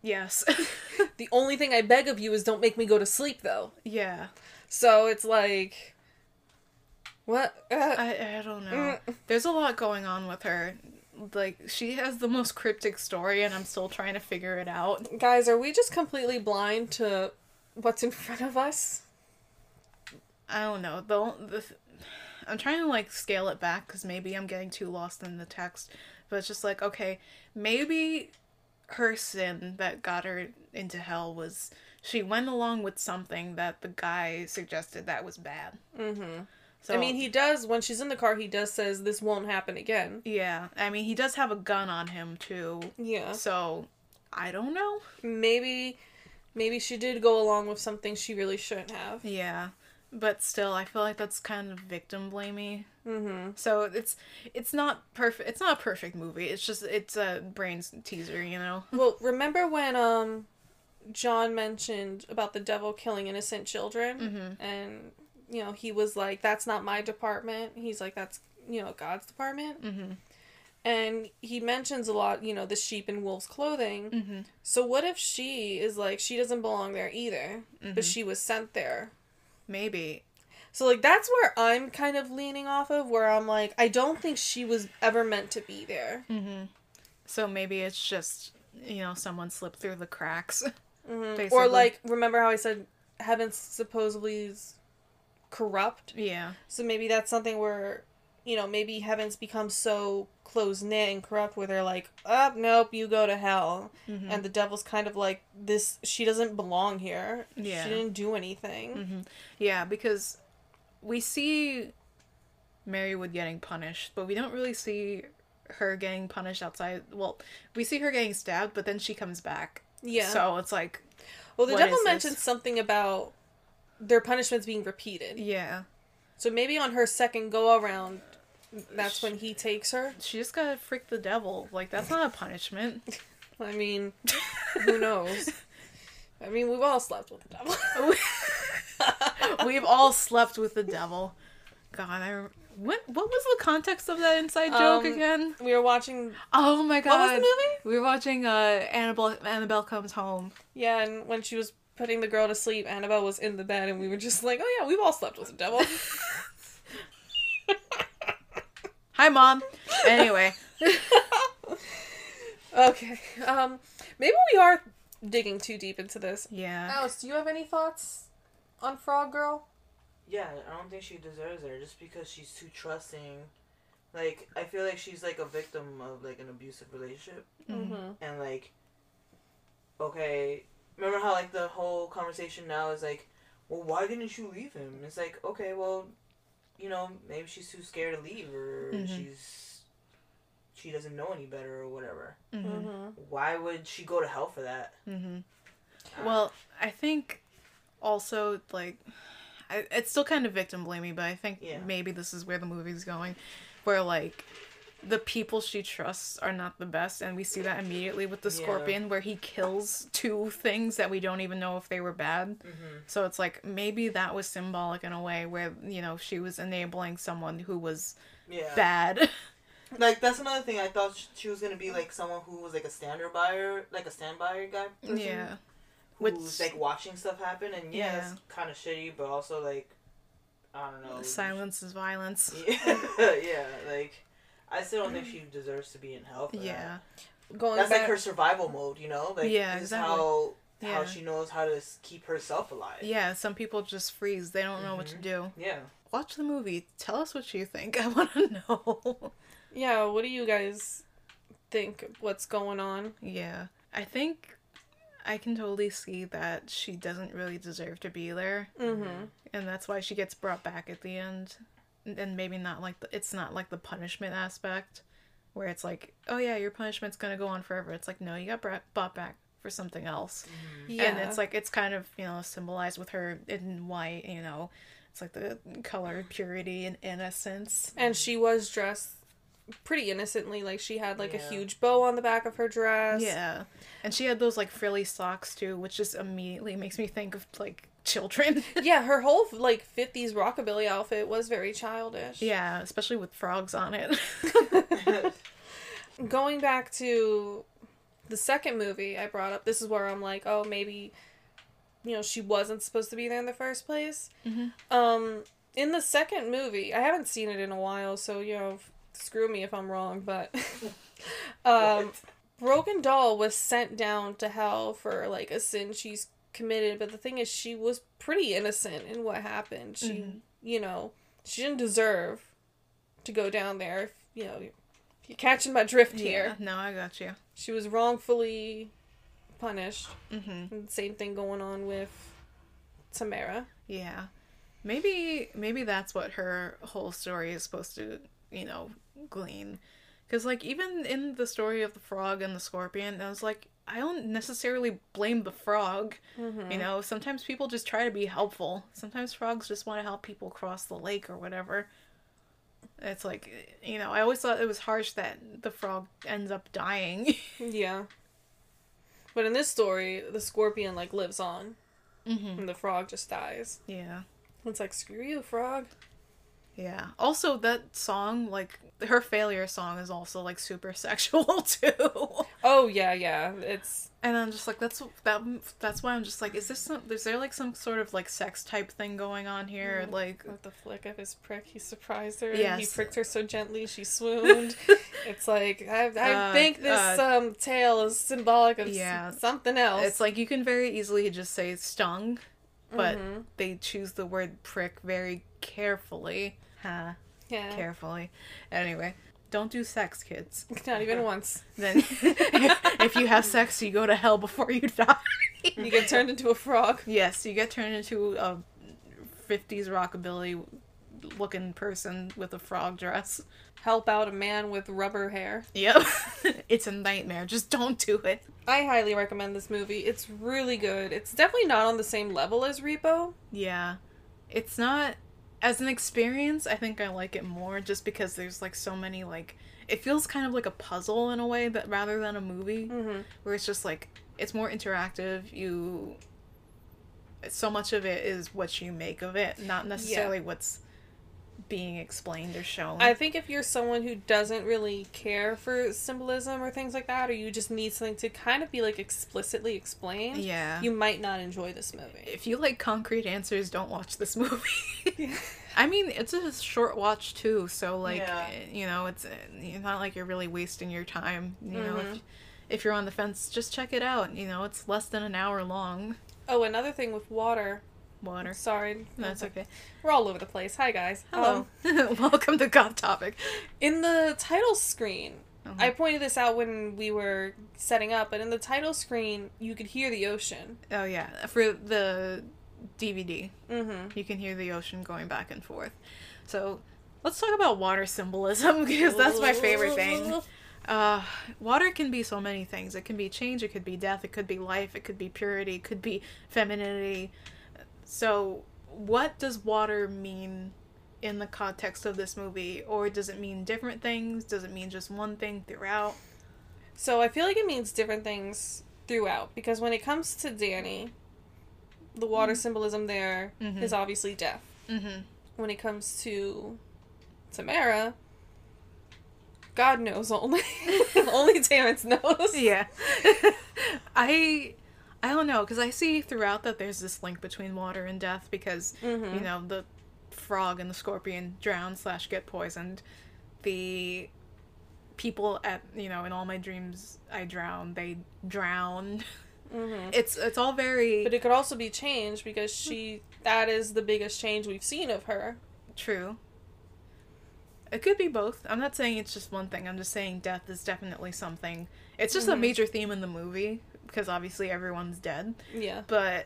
Yes. <laughs> The only thing I beg of you is don't make me go to sleep though. yeah. So it's like what? Uh, I. I don't know. Mm. There's a lot going on with her. like she has the most cryptic story and I'm still trying to figure it out. Guys, are we just completely blind to what's in <laughs> front of us? I don't know. The, the I'm trying to like scale it back cuz maybe I'm getting too lost in the text, but it's just like okay, maybe her sin that got her into hell was she went along with something that the guy suggested that was bad. Mm-hmm. So I mean, he does when she's in the car. He does says this won't happen again. yeah, I mean he does have a gun on him too. Yeah, So I don't know. maybe, maybe she did go along with something she really shouldn't have. Yeah. But still, I feel like that's kind of victim blamey. Mm-hmm. So it's it's not perfect. It's not a perfect movie. It's just it's a brains teaser, you know. <laughs> Well, remember when um, John mentioned about the devil killing innocent children, Mm-hmm. and you know he was like, "That's not my department." He's like, "That's you know God's department." Mm-hmm. And he mentions a lot, you know, the sheep in wolf's clothing. Mm-hmm. So what if she is like she doesn't belong there either, but she was sent there? Maybe. So like that's where I'm kind of leaning off of, where I'm like, I don't think she was ever meant to be there. Mm-hmm. So maybe it's just you know someone slipped through the cracks. <laughs> Mhm. Or like, remember how I said heaven supposedly is corrupt? yeah. So maybe that's something where, you know, maybe heaven's become so close knit and corrupt where they're like, oh, nope, you go to hell. Mm-hmm. And the devil's kind of like, this, she doesn't belong here. Yeah. She didn't do anything. Mm-hmm. Yeah, because we see Merrywood getting punished, but we don't really see her getting punished outside. Well, we see her getting stabbed, but then she comes back. Yeah. So it's like, well, the devil mentioned something about their punishments being repeated. yeah, So maybe on her second go around, that's when he takes her. she just gotta freak the devil. Like that's not a punishment. <laughs> I mean, who knows? I mean, we've all slept with the devil. <laughs> We've all slept with the devil. God, I what what was the context of that inside joke Um, again? we were watching, Oh my god! what was the movie? We were watching uh Annabelle Annabelle comes home. Yeah, and when she was putting the girl to sleep, Annabelle was in the bed, and we were just like, oh yeah, we've all slept with the devil. <laughs> Hi, mom. Anyway, <laughs> okay, um, maybe we are digging too deep into this. yeah. Alice, do you have any thoughts on Frog Girl? Yeah, I don't think she deserves her just because she's too trusting. Like, I feel like she's like a victim of like an abusive relationship. Mm-hmm. And like, okay, remember how like the whole conversation now is like, well, why didn't you leave him? It's like, okay, well, you know, maybe she's too scared to leave or Mhm. she's she doesn't know any better or whatever. Mm-hmm. Mm-hmm. Why would she go to hell for that? Mm-hmm. Well, I think also like I, it's still kind of victim blaming, but I think Yeah. maybe this is where the movie's going, where like the people she trusts are not the best, and we see that immediately with the Yeah. scorpion, where he kills two things that we don't even know if they were bad. Mm-hmm. So it's like maybe that was symbolic in a way where you know she was enabling someone who was Yeah. bad. <laughs> Like that's another thing. I thought she was gonna be like someone who was like a standby or like a standby guy. Person yeah. Who's Which- like watching stuff happen, and yeah, Yeah. it's kind of shitty, but also like, I don't know. Silence is violence. Yeah, <laughs> yeah. Like, I still don't think <clears throat> she deserves to be in hell. For Yeah. Going That's back, like her survival mode, you know. Like, Yeah, this is exactly. how Yeah. how she knows how to keep herself alive. Yeah, some people just freeze. They don't know what to Mhm. do. Yeah. Watch the movie. Tell us what you think. <laughs> I want to know. yeah, what do you guys think? What's going on? yeah. I think I can totally see that she doesn't really deserve to be there. Mm-hmm. And that's why she gets brought back at the end. And maybe not like the, it's not like the punishment aspect where it's like, oh yeah, your punishment's going to go on forever. It's like, no, you got brought, brought back for something else. Mm-hmm. Yeah, And it's like it's kind of you know symbolized with her in white. You know, it's like the color purity and innocence. and she was dressed pretty innocently. Like she had like a huge bow on the back of her dress. Yeah, and she had those like frilly socks too, which just immediately makes me think of like children. <laughs> yeah. Her whole like '50s rockabilly outfit was very childish. yeah, especially with frogs on it. <laughs> <laughs> Going back to the second movie I brought up, this is where I'm like, oh, maybe, you know, she wasn't supposed to be there in the first place. Mhm. Um, in the second movie, I haven't seen it in a while, so you know, screw me if I'm wrong, but um, Broken Doll was sent down to hell for like a sin she's committed. But the thing is, she was pretty innocent in what happened. She, Mhm. you know, she didn't deserve to go down there. If, you know, you're catching my drift here. Yeah, no, I got you. She was wrongfully punished. Mm-hmm. Same thing going on with Tamara. Yeah. Maybe maybe that's what her whole story is supposed to, you know, glean. Cuz like even in the story of the frog and the scorpion, I was like I don't necessarily blame the frog. Mm-hmm. You know, sometimes people just try to be helpful. Sometimes frogs just want to help people cross the lake or whatever. It's like, you know, I always thought it was harsh that the frog ends up dying. <laughs> Yeah. But in this story, the scorpion like lives on, mm-hmm. and the frog just dies. Yeah. It's like screw you, frog. Yeah. Also, that song, like her failure song, is also like super <laughs> sexual too. Oh yeah, yeah. It's And I'm just like, that's that. That's why I'm just like, is this some? Is there like some sort of like sex type thing going on here? Mhm. Like, with the flick of his prick, he surprised her. Yes. He pricked her so gently, she <laughs> swooned. it's like I, I Uh, think this uh, um tale is symbolic of s- Yeah. something else. it's like you can very easily just say stung, but Mhm. they choose the word prick very carefully. Huh. yeah, Carefully. Anyway, don't do sex, kids. <laughs> not even once. Then, <laughs> if you have sex, you go to hell before you die. You get turned into a frog. Yes, you get turned into a 50s rockabilly looking person with a frog dress. Help out a man with rubber hair. Yep. <laughs> it's a nightmare. Just don't do it. I highly recommend this movie. It's really good. It's definitely not on the same level as Repo. Yeah. It's not as an experience, I think I like it more just because there's like so many like it feels kind of like a puzzle in a way that rather than a movie Mm-hmm. where it's just like it's more interactive. You so much of it is what you make of it, not necessarily what's being explained or shown. I think if you're someone who doesn't really care for symbolism or things like that, or you just need something to kind of be like explicitly explained, yeah. you might not enjoy this movie. if you like concrete answers, don't watch this movie. Yeah. <laughs> <laughs> I mean, it's a short watch too, so like, Yeah. eh, you know, it's eh, it's not like you're really wasting your time. You know, Mhm. if, if you're on the fence, just check it out. You know, it's less than an hour long. Oh, another thing with water. Water. Sorry, That's okay. We're all over the place. Hi guys. Hello. Um, <laughs> Welcome to Goth Topic. in the title screen, Uh-huh. I pointed this out when we were setting up, but in the title screen, you could hear the ocean. Oh yeah, for the DVD, Mm-hmm. you can hear the ocean going back and forth. So let's talk about water symbolism <laughs> because that's my favorite thing. Uh, water can be so many things. It can be change, it could be death, it could be life, it could be purity, it could be femininity. So, what does water mean in the context of this movie? Or does it mean different things? Does it mean just one thing throughout? So I feel like it means different things throughout because when it comes to Danny, the water symbolism there is Mhm. obviously death. Mm-hmm. When it comes to Tamara, God knows only. <laughs> only Terrance knows. Yeah. <laughs> I I don't know because I see throughout that there's this link between water and death because Mhm. you know the frog and the scorpion drown slash get poisoned. The people at you know in all my dreams I drown. They drown. Mhm. It's it's all very But it could also be changed because she that is the biggest change we've seen of her. true. It could be both. I'm not saying it's just one thing. I'm just saying death is definitely something. It's just a Mhm. major theme in the movie because obviously everyone's dead. Yeah. but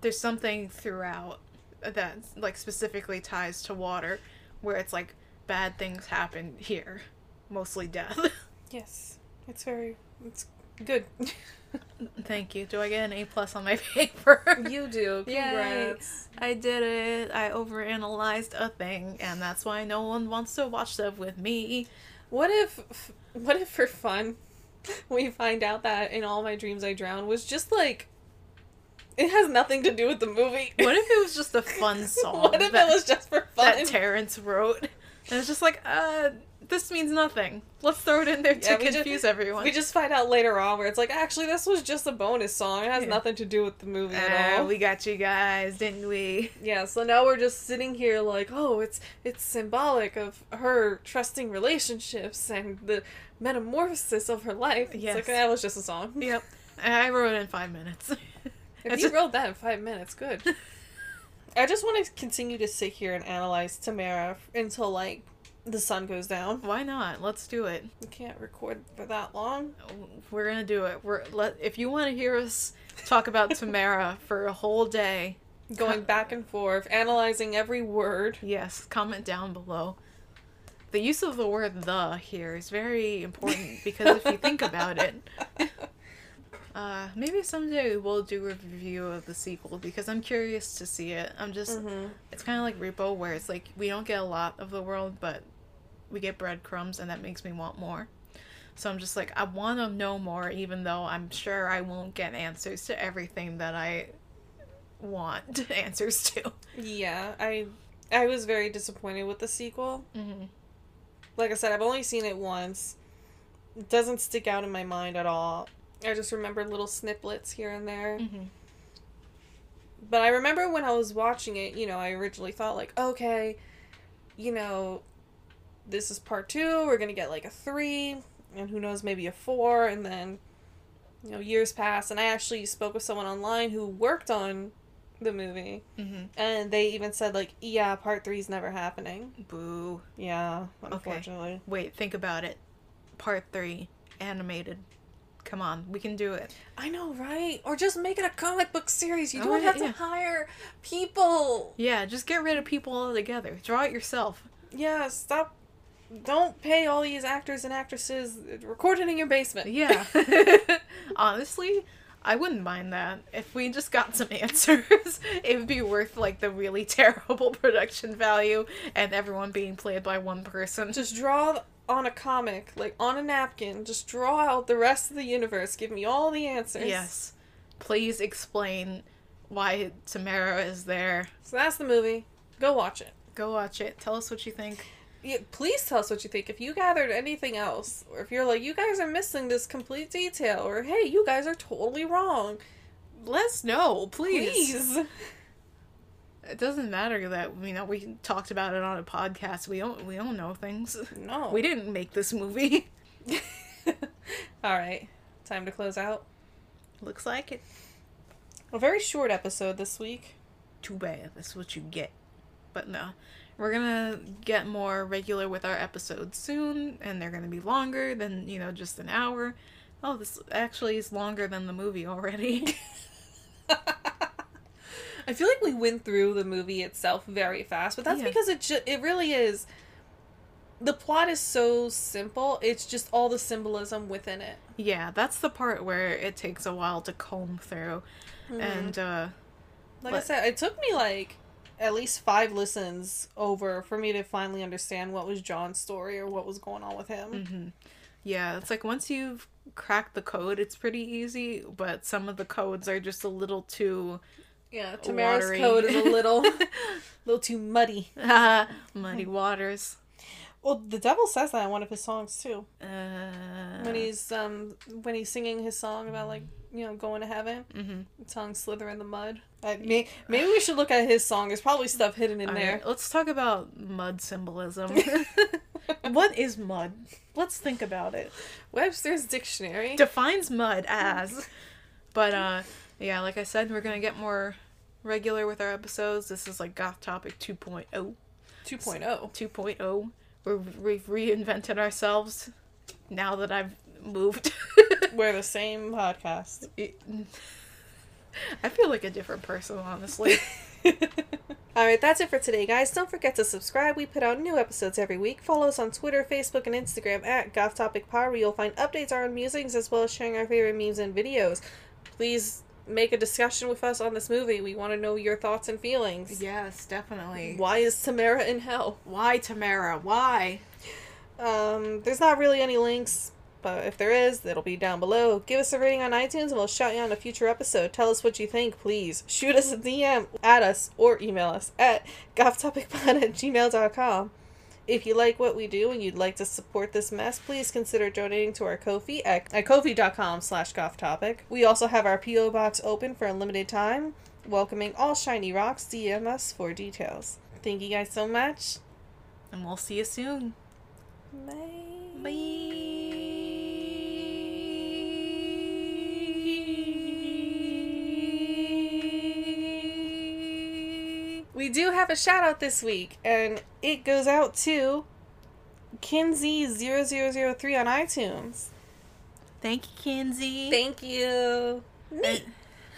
there's something throughout that like specifically ties to water where it's like bad things happen here mostly death <laughs> Yes. It's very it's good. <laughs> thank you do i get an a plus on my <laughs> paper you do. Yay. I did it i overanalyzed a thing and that's why no one wants to watch stuff with me What if what if for fun <laughs> we find out that in all my dreams I drown was just like it has nothing to do with the movie. what if it was just a <laughs> fun song what if it was just for fun? that Terrance wrote And it's just like, uh, this means nothing. Let's throw it in there to Yeah, just- confuse everyone. We just find out later on where it's like, actually, this was just a bonus song. It has Yeah. nothing to do with the movie Ah, at all. we got you guys, didn't we? Yeah, so now we're just sitting here like, oh, it's it's symbolic of her trusting relationships and the metamorphosis of her life. It's Yes. like that was just a song. Yep. I wrote it in five minutes. If <laughs> you wrote that in five minutes, good. <laughs> I just want to continue to sit here and analyze Tamara until like the sun goes down. Why not? Let's do it. We can't record for that long. Oh, we're gonna do it. We're let. If you want to hear us talk about <laughs> Tamara for a whole day, Going back and forth, analyzing every word. yes, comment down below. The use of the word "the" here is very important because if you think about it, <laughs> uh, maybe someday we'll do a review of the sequel because I'm curious to see it. I'm just. Mm-hmm. It's kind of like Repo, where it's like we don't get a lot of the world, but we get breadcrumbs, and that makes me want more. So I'm just like, I want to know more, even though I'm sure I won't get answers to everything that I want <laughs> answers to. Yeah, I I was very disappointed with the sequel. Mm-hmm. Like I said, I've only seen it once. It doesn't stick out in my mind at all. I just remember little snippets here and there. Mm-hmm. But I remember when I was watching it, you know, I originally thought like, okay, you know, this is part two. We're gonna get like a three, and who knows, maybe a four. And then, you know, years pass, and I actually spoke with someone online who worked on the movie, Mm-hmm. and they even said like, yeah, part three is never happening. Boo. Yeah, unfortunately. Wait, think about it. Part three, animated. Come on, we can do it. I know, right? Or just make it a comic book series. You Oh, don't yeah, have to hire people. Yeah, just get rid of people altogether. Draw it yourself. Yeah, stop. Don't pay all these actors and actresses. Record it in your basement. Yeah. <laughs> <laughs> Honestly, I wouldn't mind that. If we just got some answers, <laughs> it would be worth like the really terrible production value and everyone being played by one person. Just draw on a comic, like on a napkin. Just draw out the rest of the universe. Give me all the answers. Yes. Please explain why Tamara is there. So that's the movie. Go watch it. Go watch it. Tell us what you think. Yeah, please tell us what you think. If you gathered anything else, or if you're like, you guys are missing this complete detail, or hey, you guys are totally wrong. Let us know, please. Please. It doesn't matter that you know we talked about it on a podcast. We don't we don't know things. No. We didn't make this movie. <laughs> all right. Time to close out. Looks like it. A very short episode this week. too bad. That's what you get. But no, we're gonna get more regular with our episodes soon, and they're gonna be longer than you know just an hour. Oh, this actually is longer than the movie already. <laughs> <laughs> I feel like we went through the movie itself very fast, but that's Yeah. because it ju- it really is. The plot is so simple. It's just all the symbolism within it. yeah, that's the part where it takes a while to comb through, and uh, Like I said, it took me like at least five listens over for me to finally understand what was John's story or what was going on with him. mhm. yeah, it's like once you've cracked the code, it's pretty easy. But some of the codes are just a little too Yeah, Tamara's Watery. code is a little, <laughs> <laughs> little too muddy. Uh, <laughs> muddy waters. Well, the devil says that in one of his songs too. Uh, When he's um when he's singing his song about like you know going to heaven, mhm. tongue slither in the mud. I, may, maybe we should look at his song. There's probably stuff hidden in All there. right, let's talk about mud symbolism. what is mud? Let's think about it. Webster's dictionary. Defines mud as. But uh yeah, like I said, we're gonna get more regular with our episodes. This is like Goth Topic 2.0. 2.0. 2.0. We're, we've reinvented ourselves now that I've moved. <laughs> We're the same podcast. <laughs> I feel like a different person, honestly. <laughs> Alright, that's it for today, guys. Don't forget to subscribe. We put out new episodes every week. Follow us on Twitter, Facebook, and Instagram at Goth Topic Pod, where you'll find updates on our musings as well as sharing our favorite memes and videos. Please make a discussion with us on this movie. We want to know your thoughts and feelings. yes, definitely. Why is Tamara in hell? Why, Tamara? Why? Um, there's not really any links, but if there is, it'll be down below. Give us a rating on iTunes and we'll shout you on a future episode. Tell us what you think, please. Shoot us a DM, at us, or email us at gothtopicpod at gmail.com. If you like what we do and you'd like to support this mess, please consider donating to our Ko-fi at, at ko-fi.com slash topic. We also have our P.O. box open for a limited time, welcoming all shiny rocks. DM us for details. Thank you guys so much. And we'll see you soon. Bye. Bye. We do have a shout out this week, and it goes out to Kinsey0003 on iTunes. Thank you, Kinsey. Thank you. And-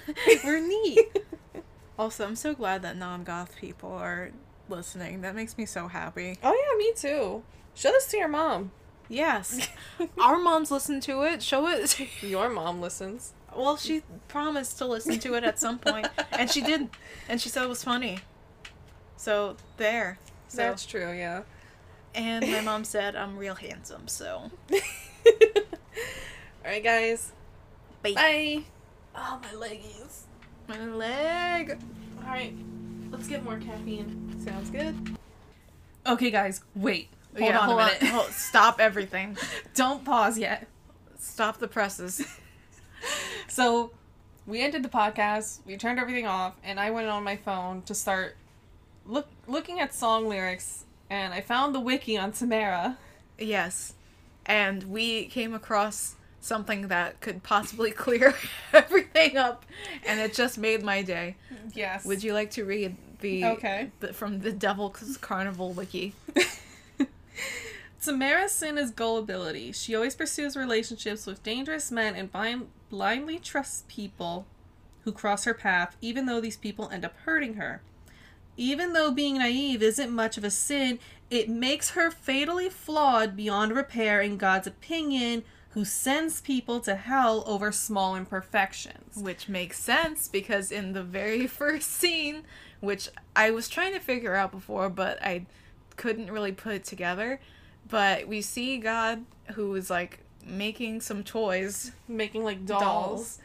<laughs> We're neat. <laughs> also, I'm so glad that non goth people are listening. That makes me so happy. oh, yeah, me too. Show this to your mom. Yes. <laughs> Our moms listen to it. Show it. to- Your mom listens. well, she promised to listen to it at some point, and she did. And she said it was funny. So, there. So, That's true, yeah. and my mom said I'm real handsome, so. <laughs> Alright, guys. Bye. Bye. Oh, my leggies. My leg. Alright, let's get more caffeine. Sounds good. Okay, guys, wait. Hold yeah, on hold a minute. on. Hold- stop everything. <laughs> Don't pause yet. Stop the presses. <laughs> So, we ended the podcast, we turned everything off, and I went on my phone to start look looking at song lyrics, and I found the wiki on Tamara. Yes. And we came across something that could possibly clear <laughs> everything up, and it just made my day. Yes. Would you like to read the, Okay. the from the Devil's Carnival wiki? <laughs> <laughs> Tamara's sin is gullibility. She always pursues relationships with dangerous men and blind, blindly trusts people who cross her path, even though these people end up hurting her. Even though being naive isn't much of a sin, it makes her fatally flawed beyond repair in God's opinion, who sends people to hell over small imperfections. Which makes sense because in the very <laughs> first scene, which I was trying to figure out before, but I couldn't really put it together. But we see God who is like making some toys Making like dolls. dolls.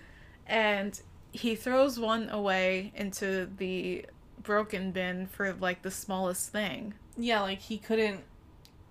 and he throws one away into the broken bin for like the smallest thing. Yeah, like he couldn't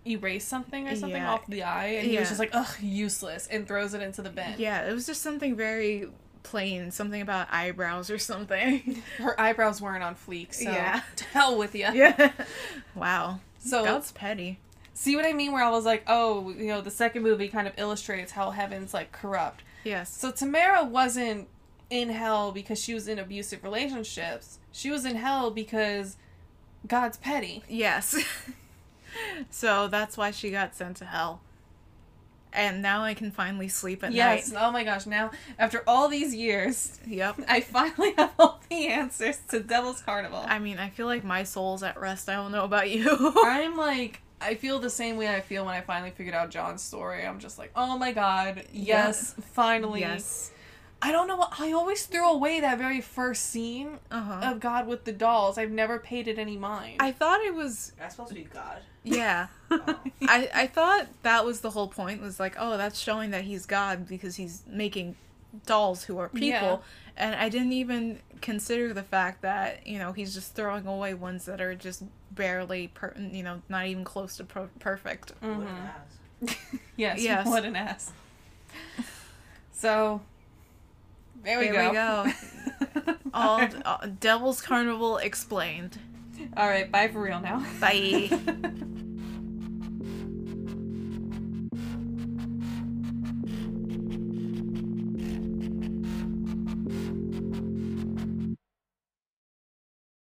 erase something or something Yeah. off the eye, and he Yeah. was just like, ugh, useless, and throws it into the bin. Yeah, it was just something very plain, something about eyebrows or something. <laughs> Her eyebrows weren't on fleek, so Yeah. <laughs> to hell with you. yeah. <laughs> Wow. So that's petty. see what I mean? Where I was like, oh, you know, the second movie kind of illustrates how heaven's like corrupt. Yes. So Tamara wasn't in hell because she was in abusive relationships. She was in hell because God's petty. Yes. <laughs> so that's why she got sent to hell. And now I can finally sleep at yes. night. Oh my gosh. Now, after all these years, Yep. <laughs> I finally have all the answers to Devil's Carnival. I mean, I feel like my soul's at rest. I don't know about you. <laughs> I'm like, I feel the same way I feel when I finally figured out John's story. I'm just like, oh my god, yes, finally. yes. I don't know what I always threw away that very first scene Uh-huh. of God with the dolls. I've never paid it any mind. I thought it was That's supposed to be God. yeah. Oh. I, I thought that was the whole point was like, oh, that's showing that he's God because he's making dolls who are people. Yeah. And I didn't even consider the fact that, you know, he's just throwing away ones that are just barely, per- you know, not even close to per- perfect. What an Mhm. ass. <laughs> yes, Yes. what an ass. So, there we There go. we go. <laughs> All, all uh, Devil's Carnival explained. All right, bye for real now. Bye. <laughs>